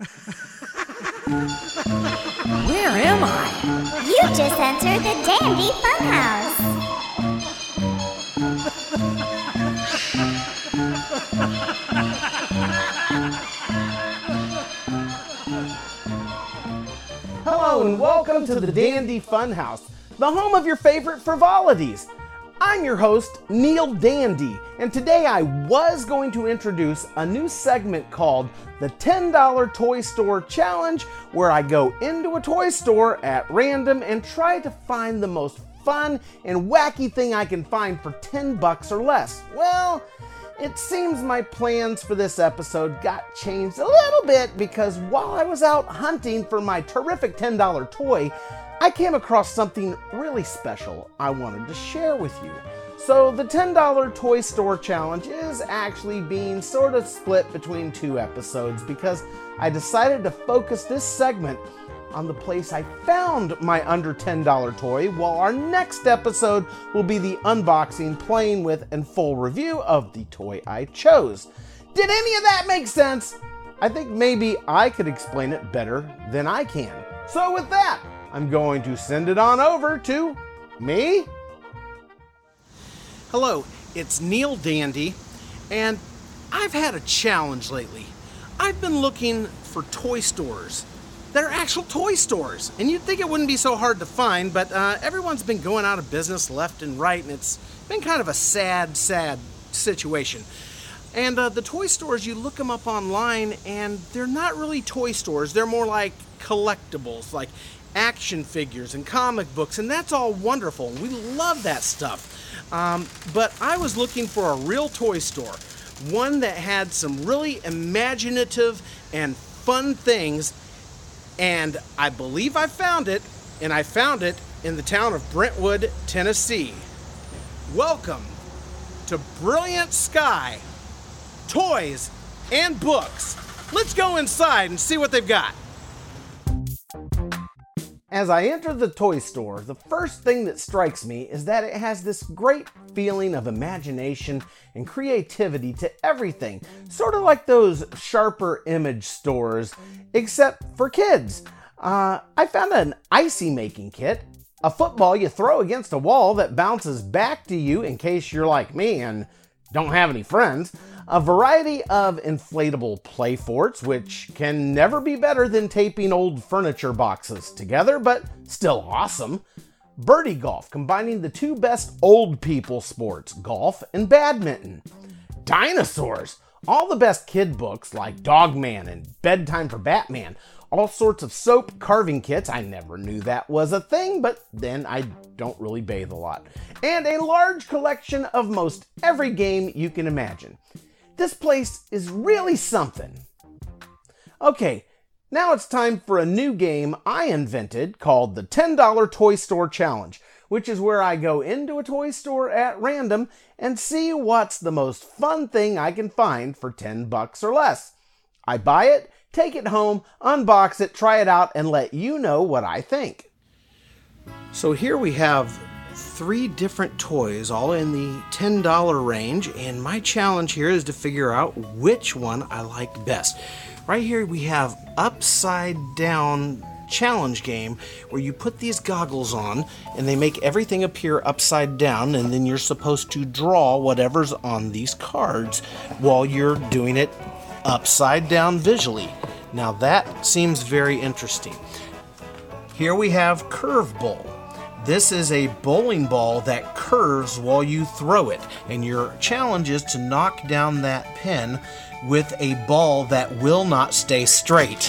Where am I? You just entered the Dandy Funhouse. Hello and welcome to the Dandy Funhouse, the home of your favorite frivolities. I'm your host, Neil Dandy, and today I was going to introduce a new segment called the $10 Toy Store Challenge, where I go into a toy store at random and try to find the most fun and wacky thing I can find for 10 bucks or less. Well, it seems my plans for this episode got changed a little bit because while I was out hunting for my terrific $10 toy, I came across something really special I wanted to share with you. So, the $10 Toy Store Challenge is actually being sort of split between two episodes because I decided to focus this segment on the place I found my under $10 toy, while our next episode will be the unboxing, playing with, and full review of the toy I chose. Did any of that make sense? I think maybe I could explain it better than I can. So, with that, I'm going to send it on over to me. Hello, it's Neil Dandy, and I've had a challenge lately. I've been looking for toy stores that are actual toy stores, and you'd think it wouldn't be so hard to find, but uh, everyone's been going out of business left and right, and it's been kind of a sad, sad situation. And uh, the toy stores, you look them up online, and they're not really toy stores. They're more like collectibles, like action figures and comic books, and that's all wonderful. We love that stuff. Um, but I was looking for a real toy store, one that had some really imaginative and fun things, and I believe I found it, and I found it in the town of Brentwood, Tennessee. Welcome to Brilliant Sky Toys and Books. Let's go inside and see what they've got. As I enter the toy store, the first thing that strikes me is that it has this great feeling of imagination and creativity to everything, sort of like those sharper image stores, except for kids. Uh, I found an icy making kit, a football you throw against a wall that bounces back to you in case you're like me and don't have any friends, a variety of inflatable play forts, which can never be better than taping old furniture boxes together, but still awesome. Birdie golf, combining the two best old people sports, golf and badminton. Dinosaurs, all the best kid books like Dogman and Bedtime for Batman. All sorts of soap carving kits. I never knew that was a thing, but then I don't really bathe a lot. And a large collection of most every game you can imagine. This place is really something. Okay, now it's time for a new game I invented called the $10 Toy Store Challenge, which is where I go into a toy store at random and see what's the most fun thing I can find for 10 bucks or less. I buy it, take it home, unbox it, try it out, and let you know what I think. So here we have three different toys, all in the $10 range, and my challenge here is to figure out which one I like best. Right here we have upside down challenge game where you put these goggles on and they make everything appear upside down and then you're supposed to draw whatever's on these cards while you're doing it upside down visually. Now that seems very interesting. Here we have Curve Bowl. This is a bowling ball that curves while you throw it, and your challenge is to knock down that pin with a ball that will not stay straight,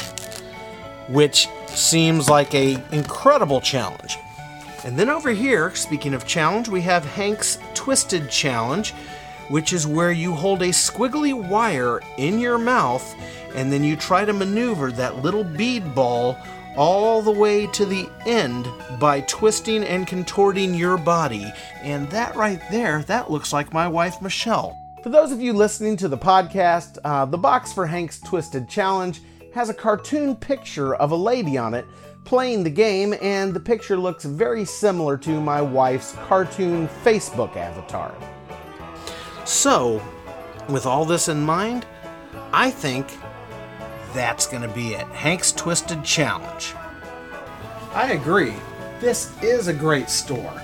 which seems like a incredible challenge. And then over here, speaking of challenge, we have Hank's Twisted Challenge, which is where you hold a squiggly wire in your mouth and then you try to maneuver that little bead ball all the way to the end by twisting and contorting your body. And that right there, that looks like my wife Michelle. For those of you listening to the podcast, uh, the box for Hank's Twisted Challenge has a cartoon picture of a lady on it playing the game, and the picture looks very similar to my wife's cartoon Facebook avatar. So, with all this in mind, I think that's going to be it. Hank's Twisted Challenge. I agree. This is a great store.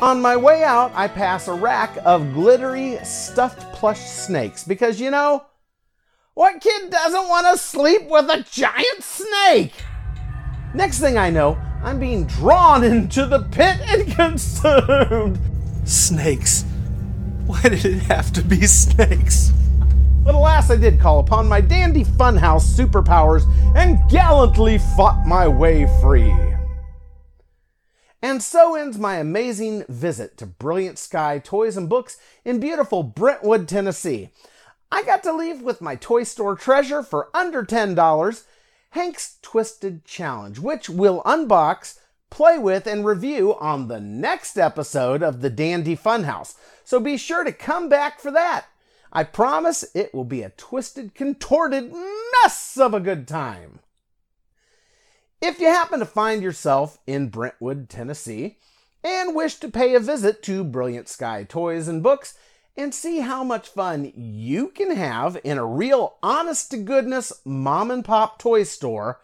On my way out, I pass a rack of glittery stuffed plush snakes because you know, what kid doesn't want to sleep with a giant snake? Next thing I know, I'm being drawn into the pit and consumed. Snakes. Why did it have to be snakes? But alas, I did call upon my dandy funhouse superpowers and gallantly fought my way free. And so ends my amazing visit to Brilliant Sky Toys and Books in beautiful Brentwood, Tennessee. I got to leave with my toy store treasure for under $10, Hank's Twisted Challenge, which we'll unbox, play with, and review on the next episode of the Dandy Funhouse. So be sure to come back for that. I promise it will be a twisted, contorted mess of a good time. If you happen to find yourself in Brentwood, Tennessee, and wish to pay a visit to Brilliant Sky Toys and Books and see how much fun you can have in a real honest to goodness mom and pop toy store,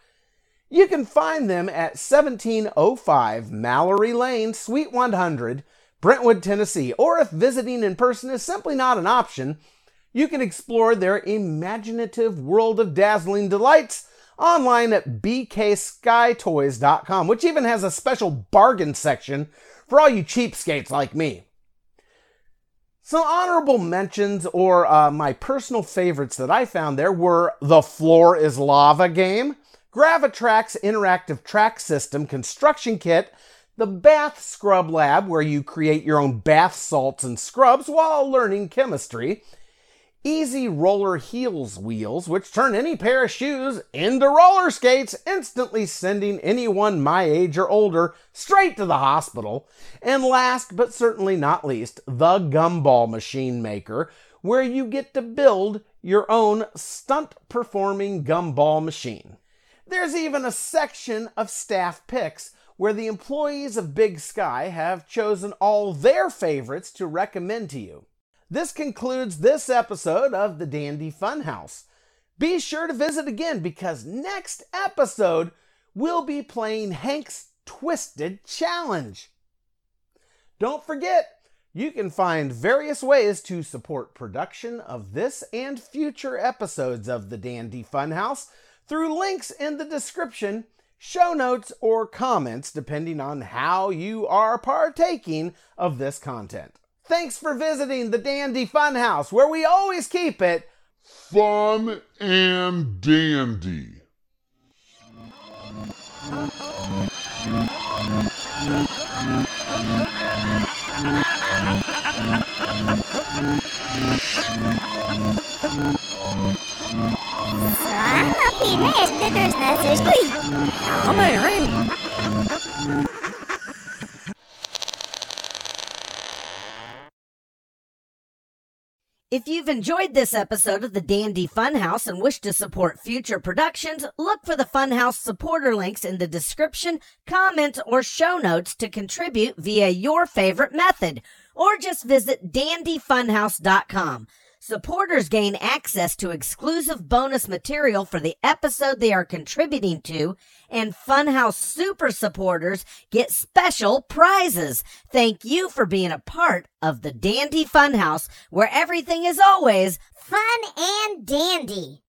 you can find them at 1705 Mallory Lane, Suite 100, Brentwood, Tennessee. Or if visiting in person is simply not an option, you can explore their imaginative world of dazzling delights online at bkskytoys.com, which even has a special bargain section for all you cheapskates like me. Some honorable mentions or uh, my personal favorites that I found there were The Floor is Lava game, Gravitrax Interactive Track System Construction Kit, the Bath Scrub Lab, where you create your own bath salts and scrubs while learning chemistry, Easy Roller Heels wheels, which turn any pair of shoes into roller skates, instantly sending anyone my age or older straight to the hospital. And last but certainly not least, the Gumball Machine Maker, where you get to build your own stunt performing gumball machine. There's even a section of staff picks where the employees of Big Sky have chosen all their favorites to recommend to you. This concludes this episode of the Dandy Funhouse. Be sure to visit again because next episode we'll be playing Hank's Twisted Challenge. Don't forget, you can find various ways to support production of this and future episodes of the Dandy Funhouse through links in the description, show notes, or comments, depending on how you are partaking of this content. Thanks for visiting the Dandy Funhouse, where we always keep it fun and dandy. Ja, Mary. If you've enjoyed this episode of the Dandy Funhouse and wish to support future productions, look for the Funhouse supporter links in the description, comments, or show notes to contribute via your favorite method, or just visit dandyfunhouse.com. Supporters gain access to exclusive bonus material for the episode they are contributing to, and Funhouse super supporters get special prizes. Thank you for being a part of the Dandy Funhouse, where everything is always Fun and dandy.